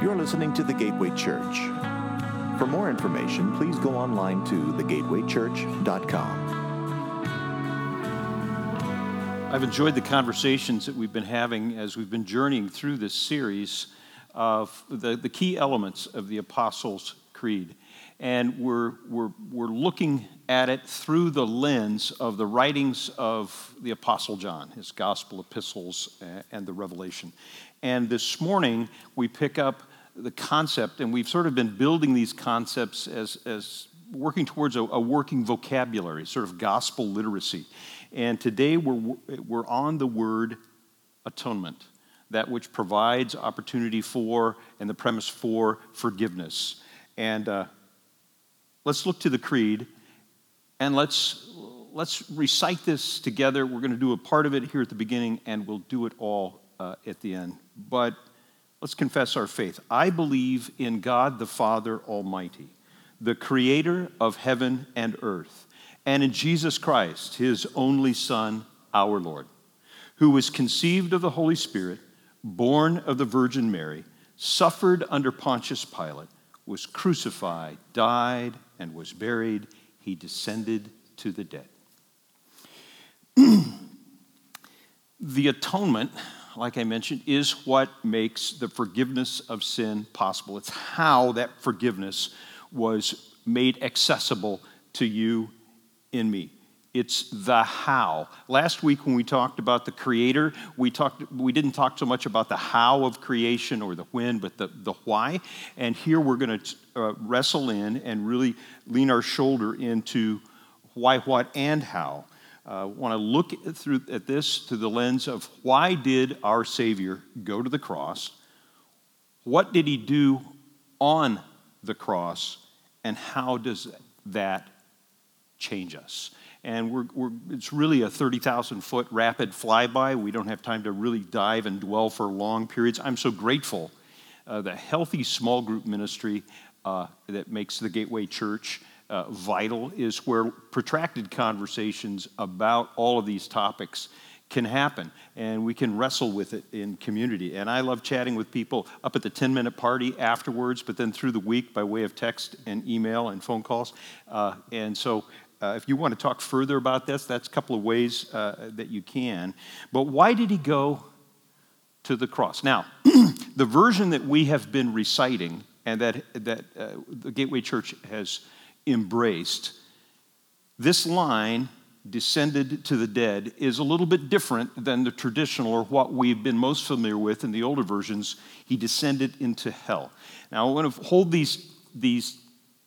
You're listening to the Gateway Church. For more information, please go online to thegatewaychurch.com. I've enjoyed the conversations that we've been having as we've been journeying through this series of the, the key elements of the Apostles' Creed. And we're, we're, we're looking at it through the lens of the writings of the Apostle John, his gospel epistles, eh, and the Revelation. And this morning, we pick up the concept, and we've sort of been building these concepts as, as working towards a, a working vocabulary, sort of gospel literacy. And today we're, we're on the word atonement, that which provides opportunity for and the premise for forgiveness. And uh, let's look to the creed and let's, let's recite this together. We're going to do a part of it here at the beginning and we'll do it all uh, at the end. But let's confess our faith. I believe in God the Father Almighty, the creator of heaven and earth and in Jesus Christ, his only Son, our Lord, who was conceived of the Holy Spirit, born of the Virgin Mary, suffered under Pontius Pilate, was crucified, died, and was buried. He descended to the dead. the atonement, like I mentioned, is what makes the forgiveness of sin possible. It's how that forgiveness was made accessible to you in me. It's the how. Last week when we talked about the creator, we talked we didn't talk so much about the how of creation or the when, but the, the why. And here we're going to uh, wrestle in and really lean our shoulder into why, what, and how. I uh, want to look through at this through the lens of why did our Savior go to the cross? What did he do on the cross? And how does that change us. And we're, we're, it's really a 30,000 foot rapid flyby. We don't have time to really dive and dwell for long periods. I'm so grateful. Uh, the healthy small group ministry uh, that makes the Gateway Church uh, vital is where protracted conversations about all of these topics can happen and we can wrestle with it in community. And I love chatting with people up at the 10 minute party afterwards, but then through the week by way of text and email and phone calls. Uh, and so uh, if you want to talk further about this, that's a couple of ways uh, that you can. But why did he go to the cross? Now, the version that we have been reciting and that, that uh, the Gateway Church has embraced, this line, descended to the dead, is a little bit different than the traditional or what we've been most familiar with in the older versions. He descended into hell. Now, I want to hold these, these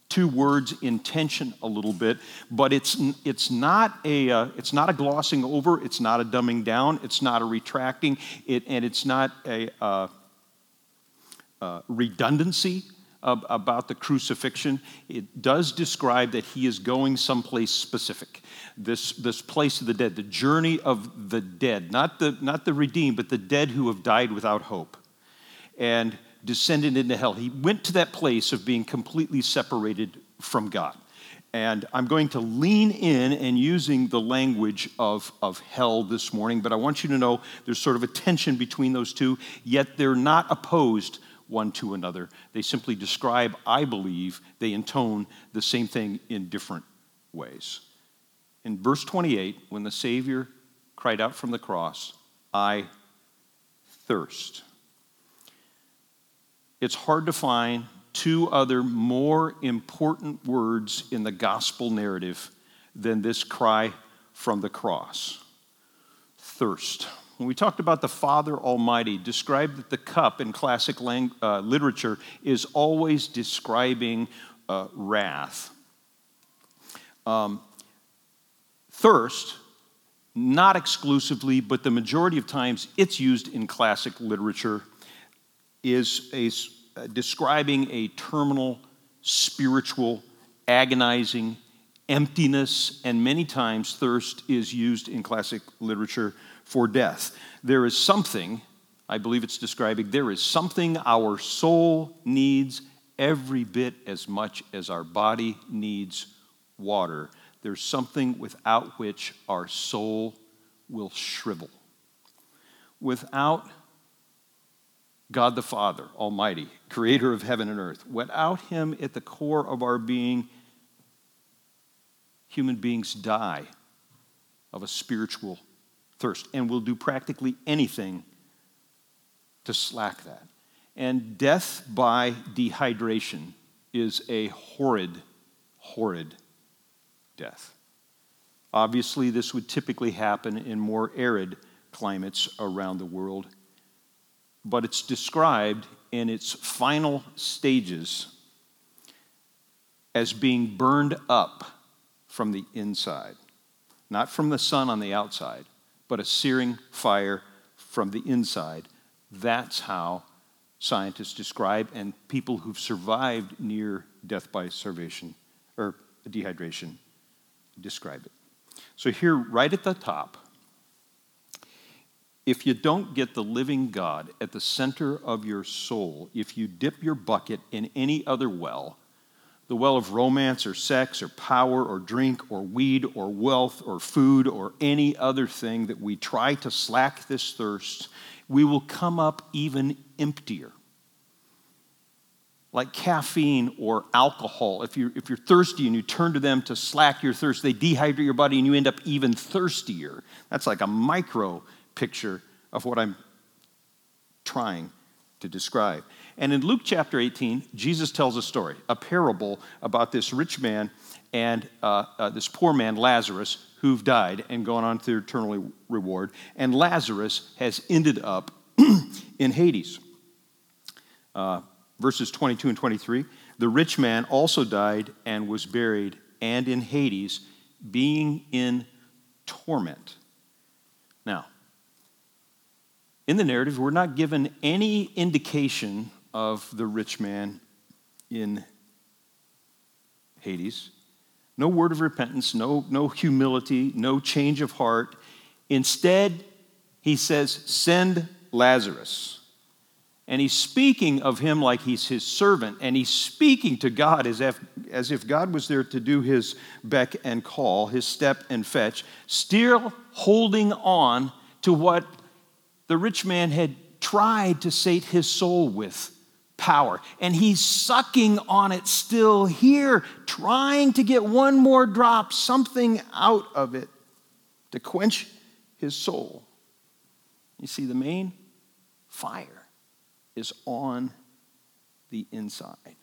two words in tension a little bit, but it's, it's, not a, uh, it's not a glossing over, it's not a dumbing down, it's not a retracting, it, and it's not a uh, uh, redundancy of, about the crucifixion. It does describe that he is going someplace specific. This, this place of the dead, the journey of the dead, not the, not the redeemed, but the dead who have died without hope. And descended into hell. He went to that place of being completely separated from God. And I'm going to lean in and using the language of, of hell this morning, but I want you to know there's sort of a tension between those two, yet they're not opposed one to another. They simply describe, I believe, they intone the same thing in different ways. In verse 28, when the Savior cried out from the cross, I thirst it's hard to find two other more important words in the gospel narrative than this cry from the cross thirst. When we talked about the Father Almighty, described that the cup in classic lang- uh, literature is always describing uh, wrath. Um, thirst, not exclusively, but the majority of times it's used in classic literature is a, uh, describing a terminal, spiritual, agonizing emptiness, and many times thirst is used in classic literature for death. There is something, I believe it's describing, there is something our soul needs every bit as much as our body needs water. There's something without which our soul will shrivel. Without God the Father, Almighty, creator of heaven and earth. Without him at the core of our being, human beings die of a spiritual thirst and will do practically anything to slack that. And death by dehydration is a horrid, horrid death. Obviously, this would typically happen in more arid climates around the world, but it's described in its final stages as being burned up from the inside, not from the sun on the outside, but a searing fire from the inside. That's how scientists describe and people who've survived near death by starvation or dehydration describe it. So, here, right at the top, if you don't get the living God at the center of your soul, if you dip your bucket in any other well, the well of romance or sex or power or drink or weed or wealth or food or any other thing that we try to slack this thirst, we will come up even emptier like caffeine or alcohol. If you're, if you're thirsty and you turn to them to slack your thirst, they dehydrate your body and you end up even thirstier. That's like a micro picture of what I'm trying to describe. And in Luke chapter 18, Jesus tells a story, a parable about this rich man and uh, uh, this poor man, Lazarus, who've died and gone on to eternal reward. And Lazarus has ended up in Hades. Uh, verses 22 and 23. The rich man also died and was buried, and in Hades, being in torment. Now, in the narrative, we're not given any indication of the rich man in Hades. No word of repentance, no, no humility, no change of heart. Instead, he says, Send Lazarus. And he's speaking of him like he's his servant, and he's speaking to God as if, as if God was there to do his beck and call, his step and fetch, still holding on to what the rich man had tried to sate his soul with power. And he's sucking on it still here, trying to get one more drop, something out of it to quench his soul. You see, the main fire is on the inside.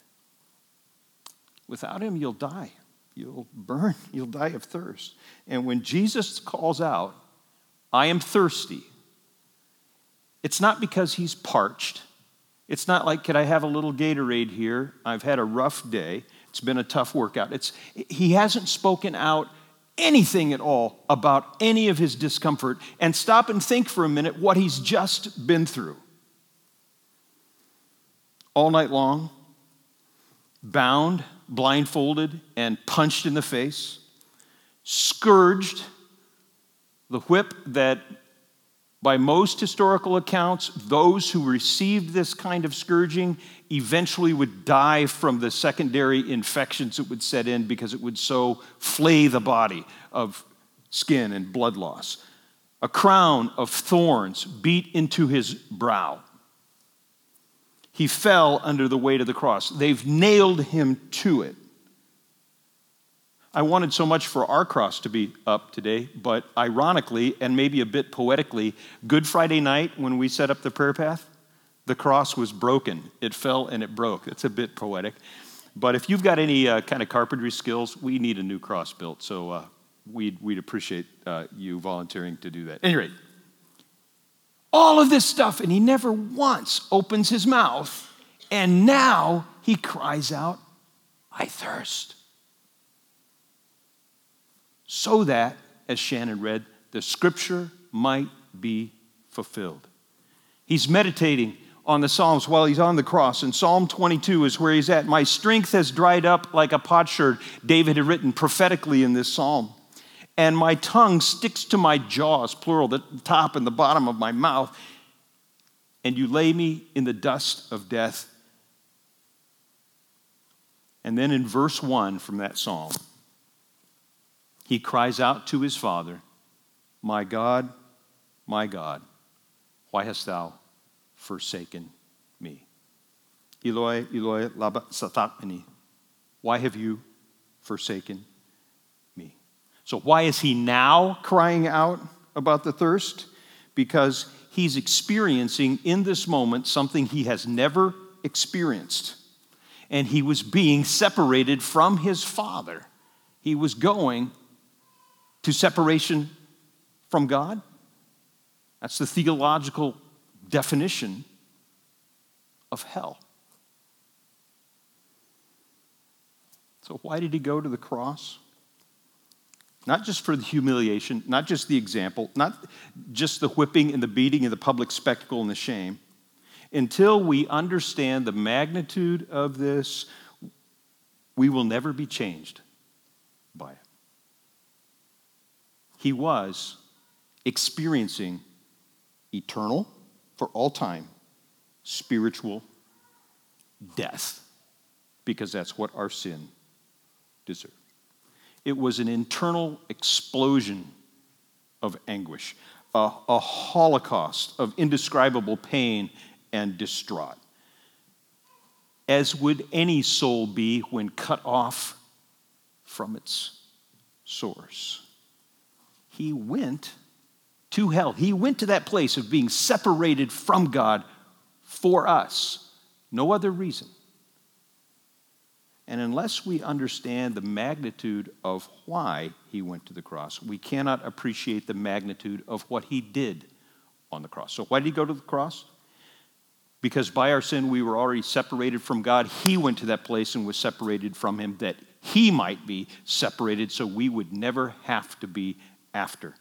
Without him, you'll die. You'll burn. You'll die of thirst. And when Jesus calls out, I am thirsty, it's not because he's parched. It's not like, could I have a little Gatorade here? I've had a rough day. It's been a tough workout. It's, he hasn't spoken out anything at all about any of his discomfort. And stop and think for a minute what he's just been through all night long, bound, blindfolded, and punched in the face, scourged, the whip that, by most historical accounts, those who received this kind of scourging eventually would die from the secondary infections that would set in because it would so flay the body of skin and blood loss. A crown of thorns beat into his brow he fell under the weight of the cross. They've nailed him to it. I wanted so much for our cross to be up today, but ironically, and maybe a bit poetically, Good Friday night when we set up the prayer path, the cross was broken. It fell and it broke. It's a bit poetic. But if you've got any uh, kind of carpentry skills, we need a new cross built. So uh, we'd, we'd appreciate uh, you volunteering to do that. At any rate, all of this stuff, and he never once opens his mouth. And now he cries out, I thirst. So that, as Shannon read, the scripture might be fulfilled. He's meditating on the Psalms while he's on the cross, and Psalm 22 is where he's at. My strength has dried up like a potsherd, David had written prophetically in this psalm and my tongue sticks to my jaws, plural, the top and the bottom of my mouth, and you lay me in the dust of death. And then in verse 1 from that psalm, he cries out to his father, My God, my God, why hast thou forsaken me? Eloi, Eloi, lama sabachthani. Why have you forsaken me? So, why is he now crying out about the thirst? Because he's experiencing in this moment something he has never experienced. And he was being separated from his father. He was going to separation from God. That's the theological definition of hell. So, why did he go to the cross? Not just for the humiliation, not just the example, not just the whipping and the beating and the public spectacle and the shame. Until we understand the magnitude of this, we will never be changed by it. He was experiencing eternal, for all time, spiritual death, because that's what our sin deserved. It was an internal explosion of anguish, a, a holocaust of indescribable pain and distraught. As would any soul be when cut off from its source. He went to hell. He went to that place of being separated from God for us. No other reason. And unless we understand the magnitude of why he went to the cross, we cannot appreciate the magnitude of what he did on the cross. So, why did he go to the cross? Because by our sin we were already separated from God. He went to that place and was separated from him that he might be separated so we would never have to be after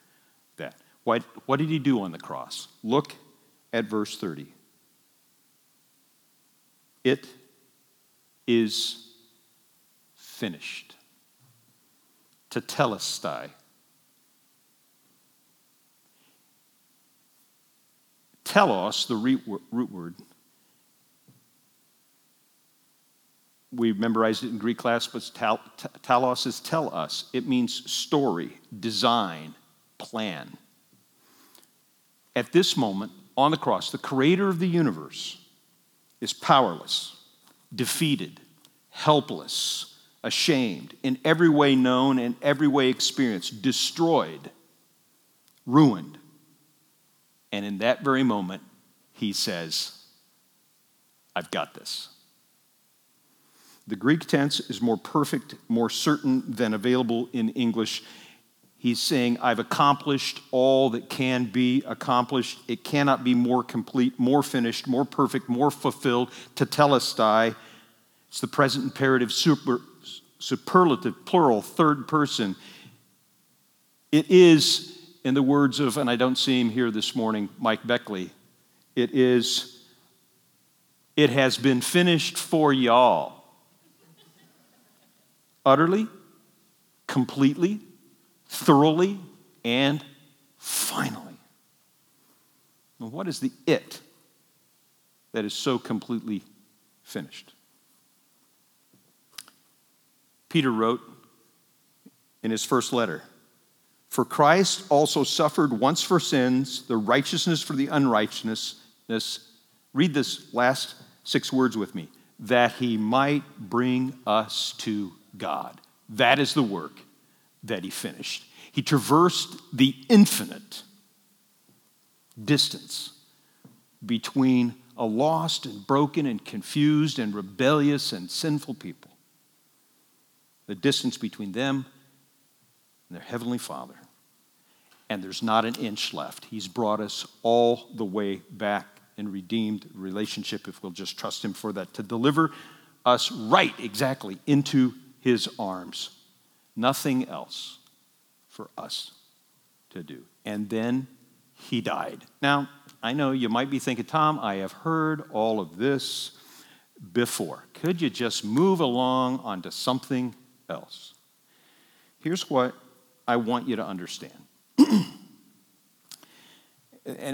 that. What, what did he do on the cross? Look at verse 30. It is finished. To Tetelestai. Telos, the root word, we memorized it in Greek class, but Telos is tell us. It means story, design, plan. At this moment, on the cross, the creator of the universe is powerless, defeated, helpless, ashamed, in every way known and every way experienced, destroyed, ruined. And in that very moment, he says, I've got this. The Greek tense is more perfect, more certain than available in English. He's saying, I've accomplished all that can be accomplished. It cannot be more complete, more finished, more perfect, more fulfilled. Tetelestai. It's the present imperative super, superlative, plural, third person. It is, in the words of, and I don't see him here this morning, Mike Beckley, it is, it has been finished for y'all. Utterly, completely, thoroughly, and finally. What is the it that is so completely finished? Peter wrote in his first letter For Christ also suffered once for sins, the righteousness for the unrighteousness. Read this last six words with me that he might bring us to God. That is the work that he finished. He traversed the infinite distance between a lost and broken and confused and rebellious and sinful people the distance between them and their Heavenly Father. And there's not an inch left. He's brought us all the way back and redeemed relationship if we'll just trust Him for that, to deliver us right exactly into His arms. Nothing else for us to do. And then He died. Now, I know you might be thinking, Tom, I have heard all of this before. Could you just move along onto something else. Here's what I want you to understand. and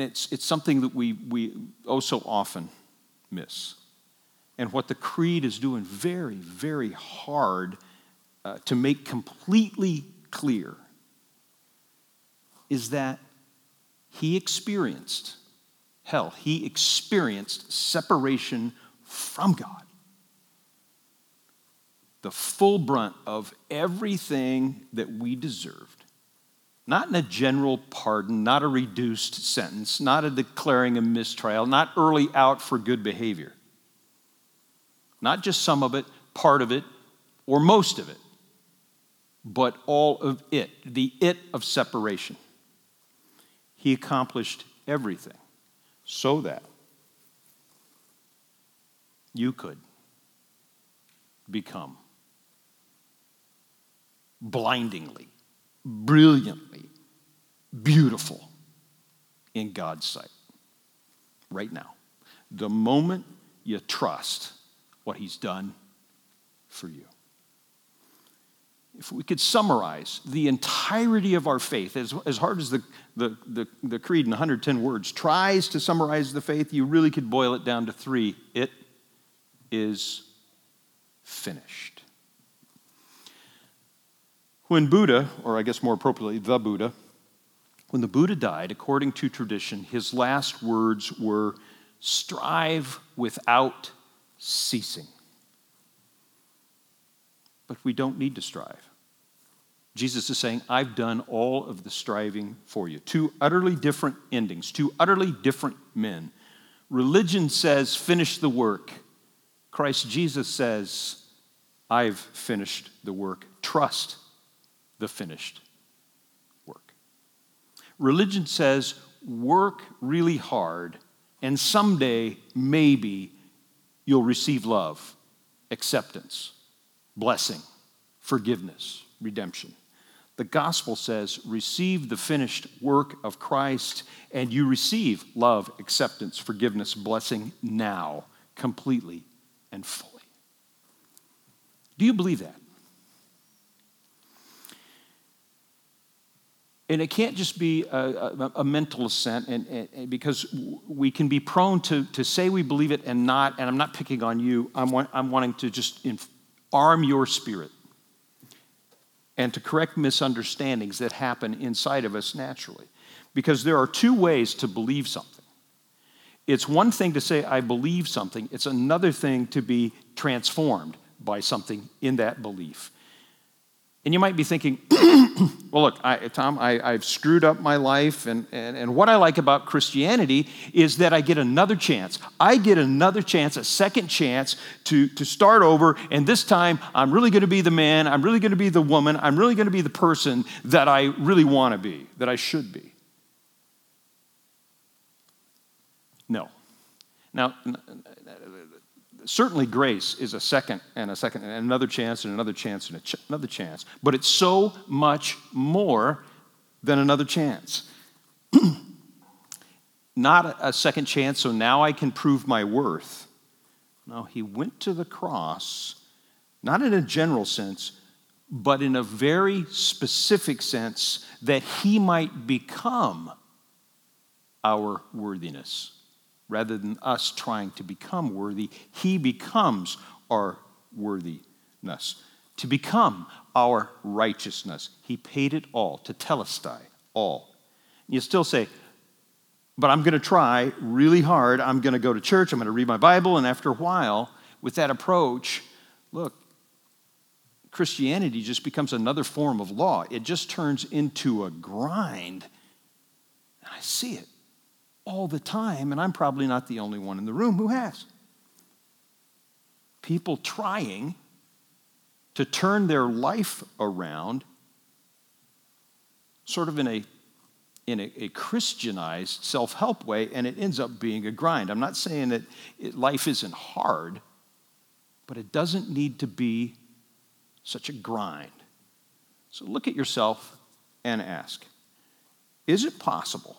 it's, it's something that we, we oh so often miss. And what the Creed is doing very, very hard uh, to make completely clear is that he experienced hell. He experienced separation from God. The full brunt of everything that we deserved. Not in a general pardon, not a reduced sentence, not a declaring a mistrial, not early out for good behavior. Not just some of it, part of it, or most of it, but all of it, the it of separation. He accomplished everything so that you could become blindingly, brilliantly beautiful in God's sight right now. The moment you trust what He's done for you. If we could summarize the entirety of our faith, as, as hard as the, the, the, the creed in 110 words tries to summarize the faith, you really could boil it down to three. It is finished. When Buddha, or I guess more appropriately, the Buddha, when the Buddha died, according to tradition, his last words were strive without ceasing. But we don't need to strive. Jesus is saying, I've done all of the striving for you. Two utterly different endings, two utterly different men. Religion says, finish the work. Christ Jesus says, I've finished the work. Trust the finished work. Religion says, work really hard, and someday, maybe, you'll receive love, acceptance, blessing, forgiveness, redemption. The gospel says, receive the finished work of Christ, and you receive love, acceptance, forgiveness, blessing now, completely and fully. Do you believe that? And it can't just be a, a, a mental assent, and, and, because we can be prone to, to say we believe it and not, and I'm not picking on you, I'm, I'm wanting to just inf- arm your spirit and to correct misunderstandings that happen inside of us naturally. Because there are two ways to believe something. It's one thing to say, I believe something, it's another thing to be transformed by something in that belief. And you might be thinking, well, look, I, Tom, I, have screwed up my life, and, and, and what I like about Christianity is that I get another chance. I get another chance, a second chance to, to start over, and this time I'm really going to be the man, I'm really going to be the woman, I'm really going to be the person that I really want to be, that I should be. No. Now, certainly grace is a second and a second and another chance and another chance and ch- another chance, but it's so much more than another chance. Not a second chance, so now I can prove my worth. No, he went to the cross, not in a general sense, but in a very specific sense that he might become our worthiness rather than us trying to become worthy, He becomes our worthiness. To become our righteousness. He paid it all, tetelestai, all. You still say, but I'm going to try really hard. I'm going to go to church. I'm going to read my Bible. And after a while, with that approach, look, Christianity just becomes another form of law. It just turns into a grind. And I see it all the time, and I'm probably not the only one in the room who has. People trying to turn their life around, sort of in a in a, a Christianized self help way, and it ends up being a grind. I'm not saying that it, life isn't hard, but it doesn't need to be such a grind. So look at yourself and ask Is it possible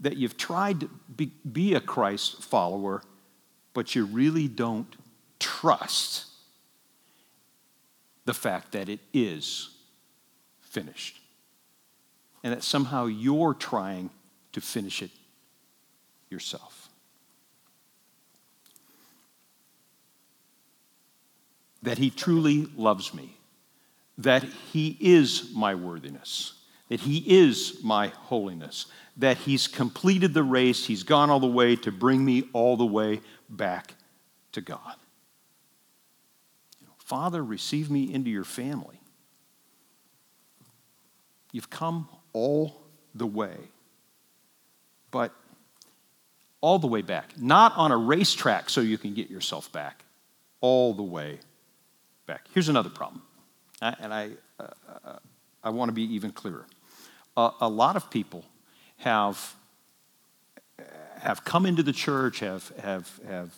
that you've tried to be, be a Christ follower, but you really don't trust the fact that it is finished. And that somehow you're trying to finish it yourself. That he truly loves me, that he is my worthiness that He is my holiness, that He's completed the race, He's gone all the way to bring me all the way back to God. Father, receive me into your family. You've come all the way, but all the way back, not on a racetrack so you can get yourself back, all the way back. Here's another problem, and I, uh, uh, I want to be even clearer. A, a lot of people have, have come into the church, have, have, have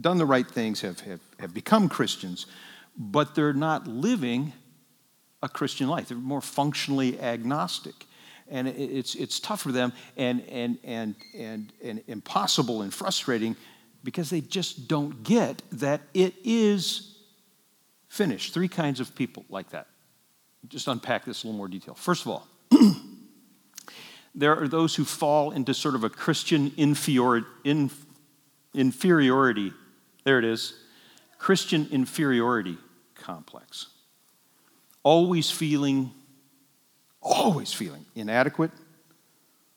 done the right things, have, have, have become Christians, but they're not living a Christian life. They're more functionally agnostic. And it's, it's tough for them and, and, and, and, and impossible and frustrating because they just don't get that it is finished. Three kinds of people like that. Just unpack this a little more detail. First of all, there are those who fall into sort of a Christian inferiority. There it is Christian inferiority complex. Always feeling, always feeling inadequate,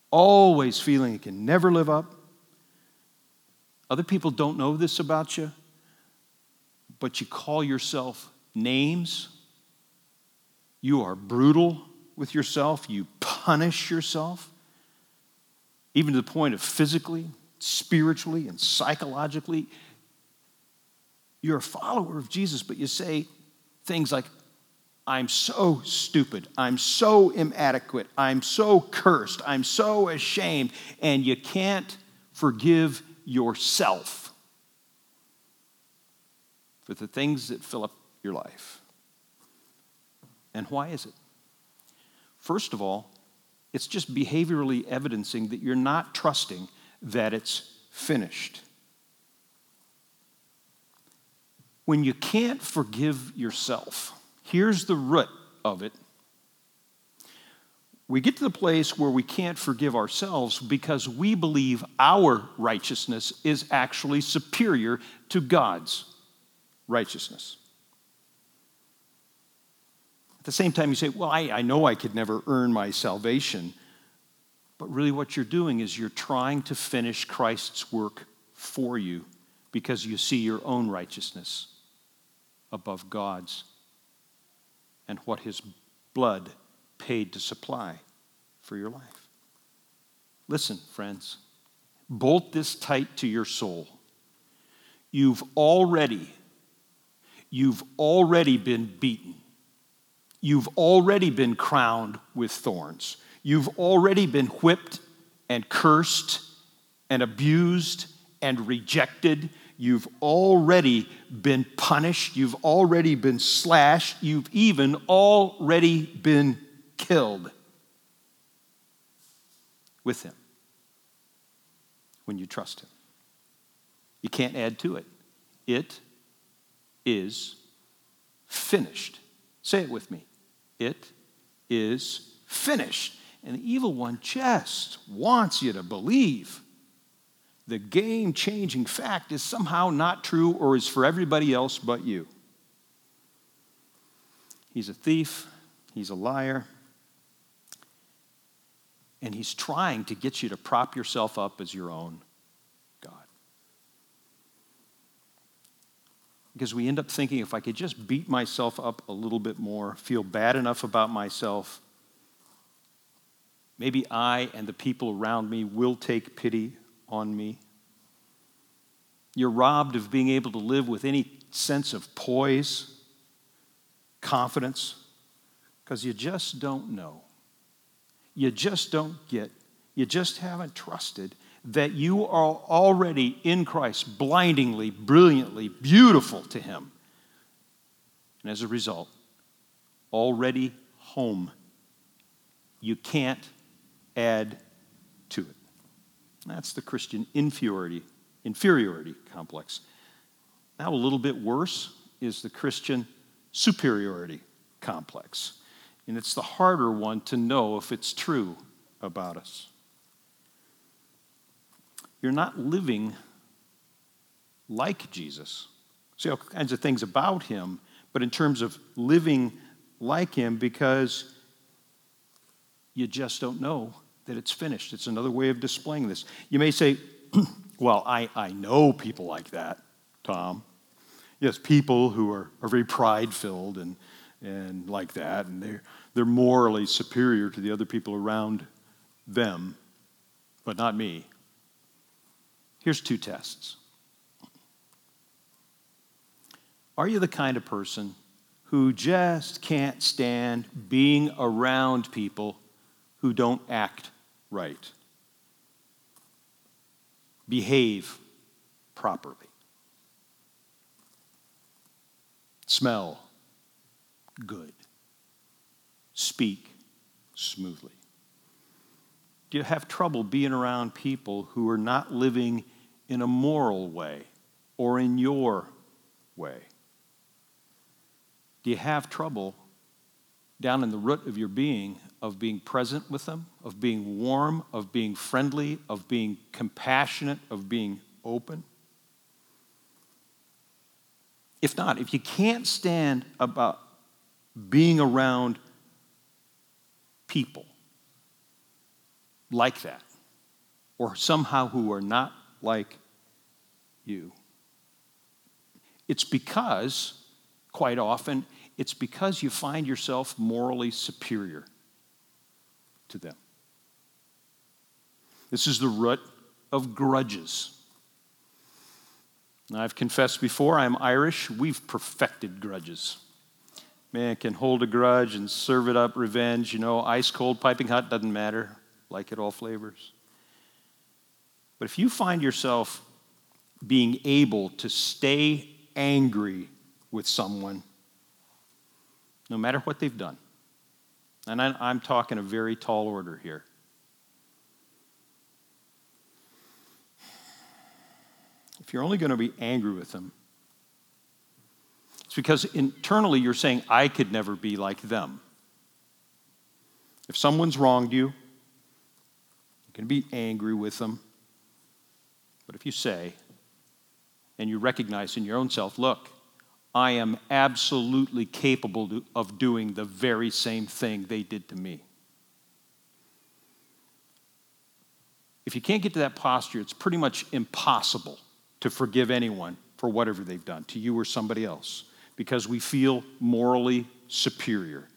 always feeling you can never live up. Other people don't know this about you, but you call yourself names. You are brutal with yourself. You punish yourself, even to the point of physically, spiritually, and psychologically. You're a follower of Jesus, but you say, things like, I'm so stupid. I'm so inadequate. I'm so cursed. I'm so ashamed. And you can't forgive yourself for the things that fill up your life. And why is it? First of all, it's just behaviorally evidencing that you're not trusting that it's finished. when you can't forgive yourself, here's the root of it. We get to the place where we can't forgive ourselves because we believe our righteousness is actually superior to God's righteousness. At the same time, you say, Well, I, I know I could never earn my salvation. But really, what you're doing is you're trying to finish Christ's work for you because you see your own righteousness above God's and what his blood paid to supply for your life. Listen, friends, bolt this tight to your soul. You've already, you've already been beaten. You've already been crowned with thorns. You've already been whipped and cursed and abused and rejected. You've already been punished. You've already been slashed. You've even already been killed with Him when you trust Him. You can't add to it. It is finished. Say it with me. It is finished. And the evil one just wants you to believe the game changing fact is somehow not true or is for everybody else but you. He's a thief, he's a liar, and he's trying to get you to prop yourself up as your own God. Because we end up thinking if I could just beat myself up a little bit more, feel bad enough about myself, maybe I and the people around me will take pity on me. You're robbed of being able to live with any sense of poise, confidence, because you just don't know. You just don't get, you just haven't trusted that you are already in Christ, blindingly, brilliantly, beautiful to Him. And as a result, already home. You can't add to it. That's the Christian inferiority, inferiority complex. Now, a little bit worse is the Christian superiority complex. And it's the harder one to know if it's true about us. You're not living like Jesus. See all kinds of things about him, but in terms of living like him, because you just don't know that it's finished. It's another way of displaying this. You may say, Well, I, I know people like that, Tom. Yes, people who are, are very pride filled and, and like that, and they're, they're morally superior to the other people around them, but not me. Here's two tests. Are you the kind of person who just can't stand being around people who don't act right? Behave properly. Smell good. Speak smoothly. Do you have trouble being around people who are not living in a moral way or in your way? Do you have trouble down in the root of your being of being present with them, of being warm, of being friendly, of being compassionate, of being open? If not, if you can't stand about being around people like that, or somehow who are not like you, it's because, quite often, it's because you find yourself morally superior to them. This is the root of grudges. Now, I've confessed before, I'm Irish. We've perfected grudges. Man can hold a grudge and serve it up, revenge, you know, ice cold, piping hot, doesn't matter. Like it all flavors. But if you find yourself being able to stay angry with someone no matter what they've done. And I, am talking a very tall order here. If you're only going to be angry with them, it's because internally you're saying, I could never be like them. If someone's wronged you, you can be angry with them. But if you say, and you recognize in your own self, look, I am absolutely capable of doing the very same thing they did to me. If you can't get to that posture, it's pretty much impossible to forgive anyone for whatever they've done, to you or somebody else, because we feel morally superior.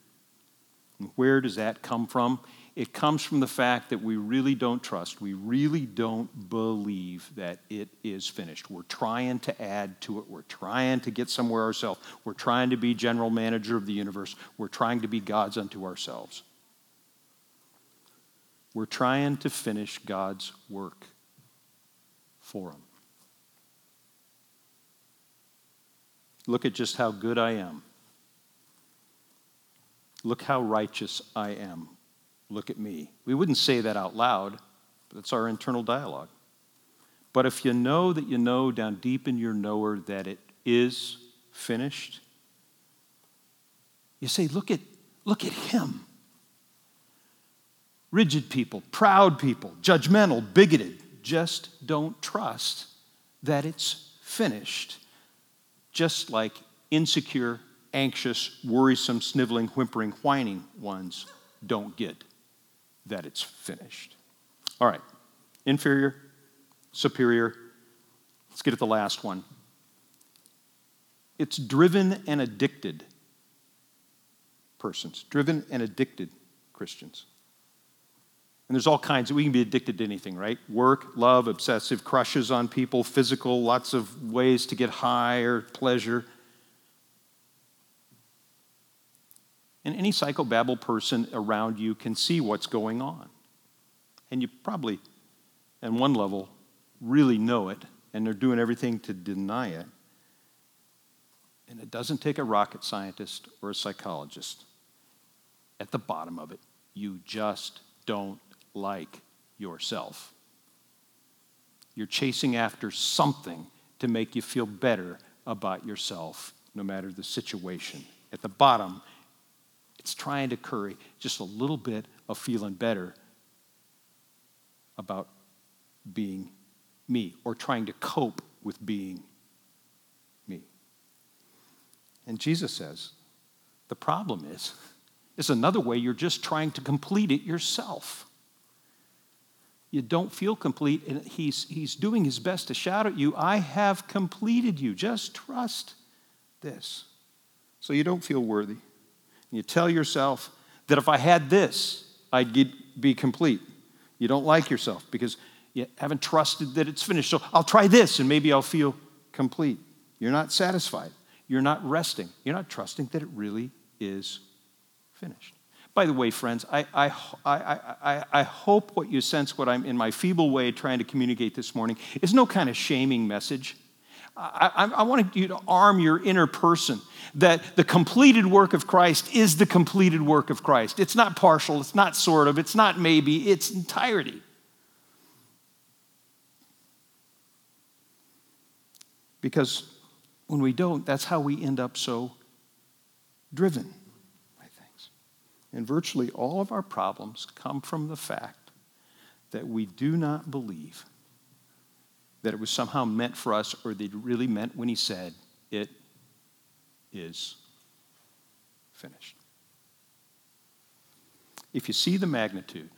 And where does that come from? It comes from the fact that we really don't trust, we really don't believe that it is finished. We're trying to add to it, we're trying to get somewhere ourselves, we're trying to be general manager of the universe, we're trying to be gods unto ourselves. We're trying to finish God's work for Him. Look at just how good I am. Look how righteous I am look at me. We wouldn't say that out loud, but it's our internal dialogue. But if you know that you know down deep in your knower that it is finished, you say, look at, look at him. Rigid people, proud people, judgmental, bigoted, just don't trust that it's finished. Just like insecure, anxious, worrisome, sniveling, whimpering, whining ones don't get that it's finished. All right, inferior, superior. Let's get at the last one. It's driven and addicted persons, driven and addicted Christians. And there's all kinds, we can be addicted to anything, right? Work, love, obsessive crushes on people, physical, lots of ways to get high or pleasure. And any psychobabble person around you can see what's going on. And you probably, at one level, really know it, and they're doing everything to deny it. And it doesn't take a rocket scientist or a psychologist. At the bottom of it, you just don't like yourself. You're chasing after something to make you feel better about yourself, no matter the situation. At the bottom, it's trying to curry just a little bit of feeling better about being me or trying to cope with being me. And Jesus says, the problem is It's another way you're just trying to complete it yourself. You don't feel complete, and he's, he's doing his best to shout at you, I have completed you. Just trust this. So you don't feel worthy. You tell yourself that if I had this, I'd get, be complete. You don't like yourself because you haven't trusted that it's finished. So I'll try this and maybe I'll feel complete. You're not satisfied. You're not resting. You're not trusting that it really is finished. By the way, friends, I, I, I, I, I hope what you sense, what I'm in my feeble way trying to communicate this morning, is no kind of shaming message. I, I, want you to arm your inner person that the completed work of Christ is the completed work of Christ. It's not partial, it's not sort of, it's not maybe, it's entirety. Because when we don't, that's how we end up so driven by things. And virtually all of our problems come from the fact that we do not believe that it was somehow meant for us or that it really meant when he said, It is finished. If you see the magnitude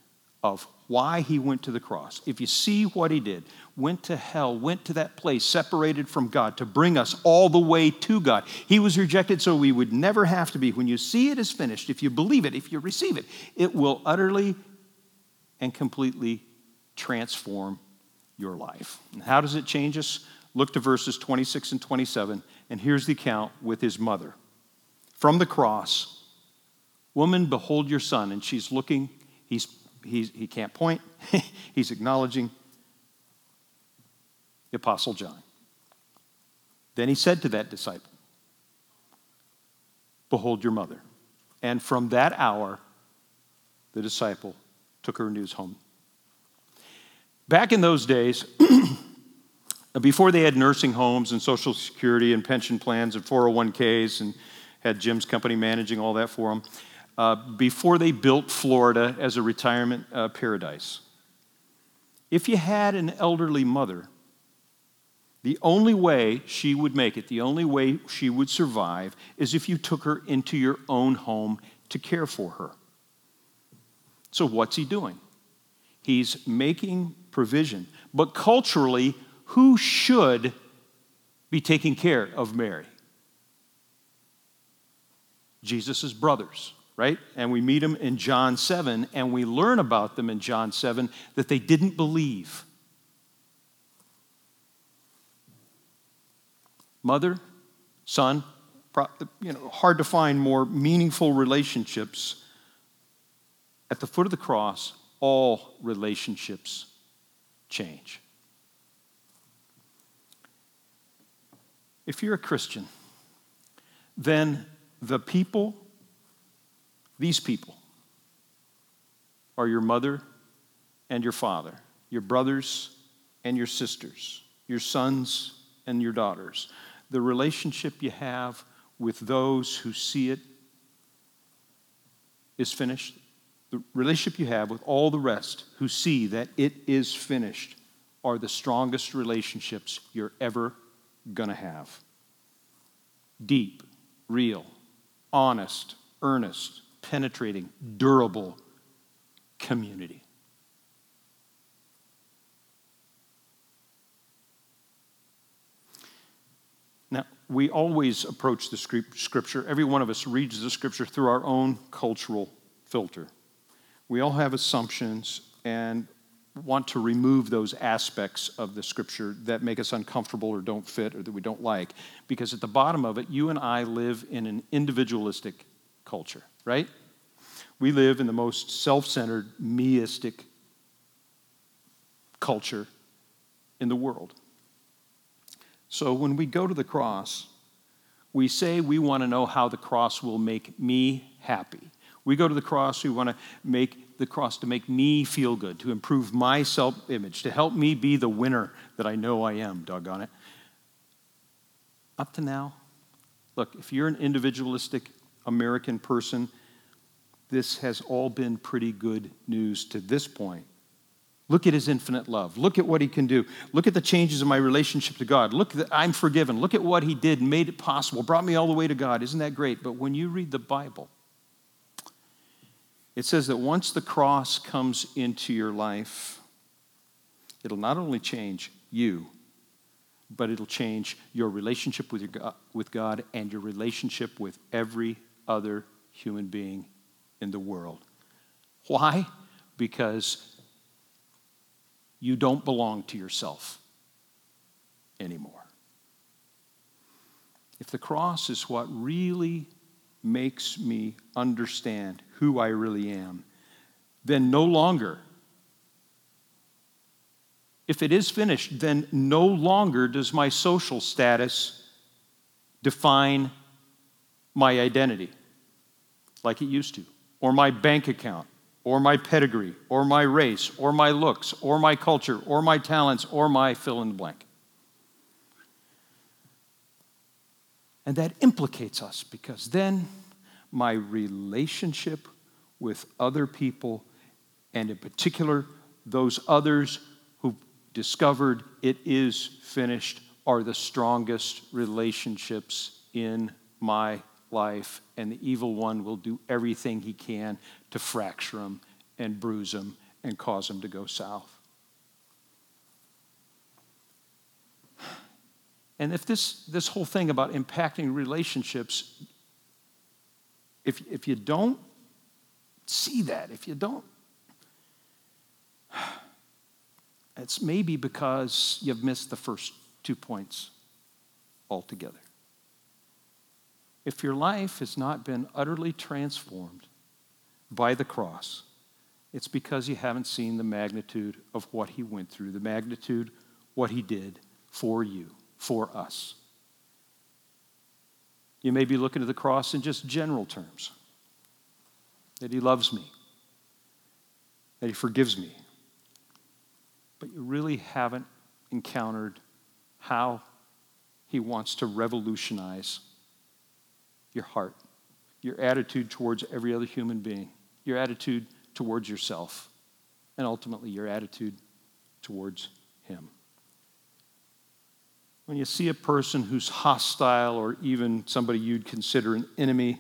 of why he went to the cross, if you see what he did, went to hell, went to that place separated from God to bring us all the way to God. He was rejected so we would never have to be. When you see it is finished, if you believe it, if you receive it, it will utterly and completely transform your life. And how does it change us? Look to verses 26 and 27, and here's the account with his mother. From the cross, woman, behold your son. And she's looking, he's, he's, he can't point, he's acknowledging the Apostle John. Then he said to that disciple, Behold your mother. And from that hour, the disciple took her into his home. Back in those days, before they had nursing homes and Social Security and pension plans and 401ks and had Jim's company managing all that for them, uh, before they built Florida as a retirement uh, paradise, if you had an elderly mother, the only way she would make it, the only way she would survive, is if you took her into your own home to care for her. So, what's he doing? He's making provision. But culturally, who should be taking care of Mary? Jesus' brothers, right? And we meet them in John 7, and we learn about them in John 7 that they didn't believe. Mother, son, you know, hard to find more meaningful relationships. At the foot of the cross, all relationships change. If you're a Christian, then the people, these people, are your mother and your father, your brothers and your sisters, your sons and your daughters. The relationship you have with those who see it is finished. The relationship you have with all the rest who see that it is finished are the strongest relationships you're ever going to have. Deep, real, honest, earnest, penetrating, durable community. Now, we always approach the scripture, every one of us reads the scripture through our own cultural filter. We all have assumptions and want to remove those aspects of the scripture that make us uncomfortable or don't fit or that we don't like. Because at the bottom of it, you and I live in an individualistic culture, right? We live in the most self centered, meistic culture in the world. So when we go to the cross, we say we want to know how the cross will make me happy. We go to the cross, we want to make the cross to make me feel good, to improve my self image, to help me be the winner that I know I am, doggone it. Up to now, look, if you're an individualistic American person, this has all been pretty good news to this point. Look at his infinite love. Look at what he can do. Look at the changes in my relationship to God. Look that I'm forgiven. Look at what he did, made it possible, brought me all the way to God. Isn't that great? But when you read the Bible, It says that once the cross comes into your life, it'll not only change you, but it'll change your relationship with, your God, with God and your relationship with every other human being in the world. Why? Because you don't belong to yourself anymore. If the cross is what really makes me understand who I really am, then no longer, if it is finished, then no longer does my social status define my identity like it used to, or my bank account, or my pedigree, or my race, or my looks, or my culture, or my talents, or my fill in the blank. And that implicates us because then my relationship with other people, and in particular, those others who discovered it is finished, are the strongest relationships in my life. And the evil one will do everything he can to fracture them and bruise them and cause them to go south. And if this, this whole thing about impacting relationships, if, if you don't see that, if you don't, it's maybe because you've missed the first two points altogether. If your life has not been utterly transformed by the cross, it's because you haven't seen the magnitude of what he went through, the magnitude what he did for you for us. You may be looking at the cross in just general terms that He loves me, that He forgives me. But you really haven't encountered how He wants to revolutionize your heart, your attitude towards every other human being, your attitude towards yourself, and ultimately your attitude towards Him when you see a person who's hostile or even somebody you'd consider an enemy,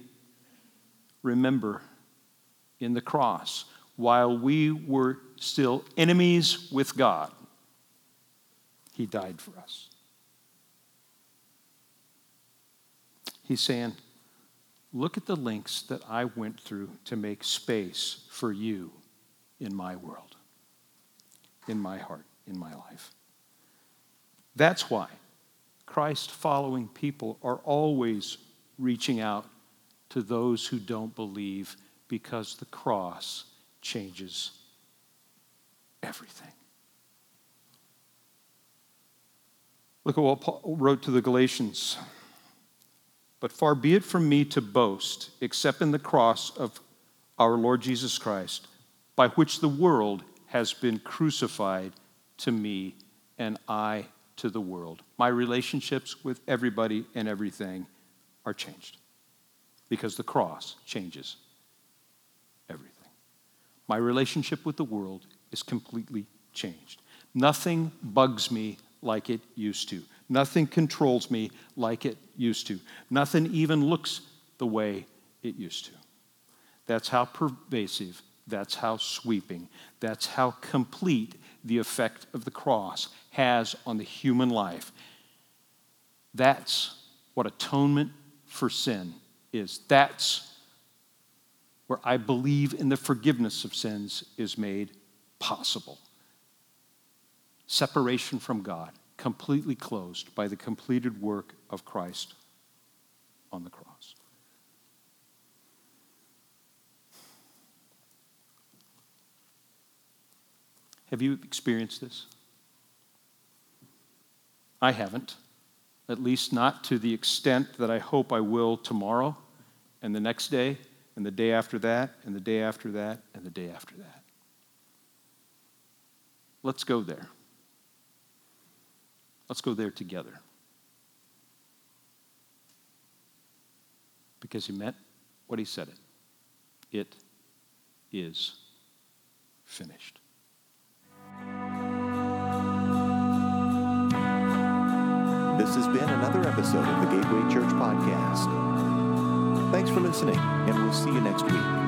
remember in the cross, while we were still enemies with God, He died for us. He's saying, Look at the links that I went through to make space for you in my world, in my heart, in my life. That's why Christ following people are always reaching out to those who don't believe because the cross changes everything. Look at what Paul wrote to the Galatians. But far be it from me to boast, except in the cross of our Lord Jesus Christ, by which the world has been crucified to me, and I to the world. My relationships with everybody and everything are changed because the cross changes everything. My relationship with the world is completely changed. Nothing bugs me like it used to. Nothing controls me like it used to. Nothing even looks the way it used to. That's how pervasive, that's how sweeping, that's how complete the effect of the cross has on the human life. That's what atonement for sin is. That's where I believe in the forgiveness of sins is made possible. Separation from God, completely closed by the completed work of Christ on the cross. Have you experienced this? I haven't, at least not to the extent that I hope I will tomorrow and the next day and the day after that and the day after that and the day after that. Let's go there. Let's go there together. Because he meant what he said it. It is finished. This has been another episode of the Gateway Church Podcast. Thanks for listening, and we'll see you next week.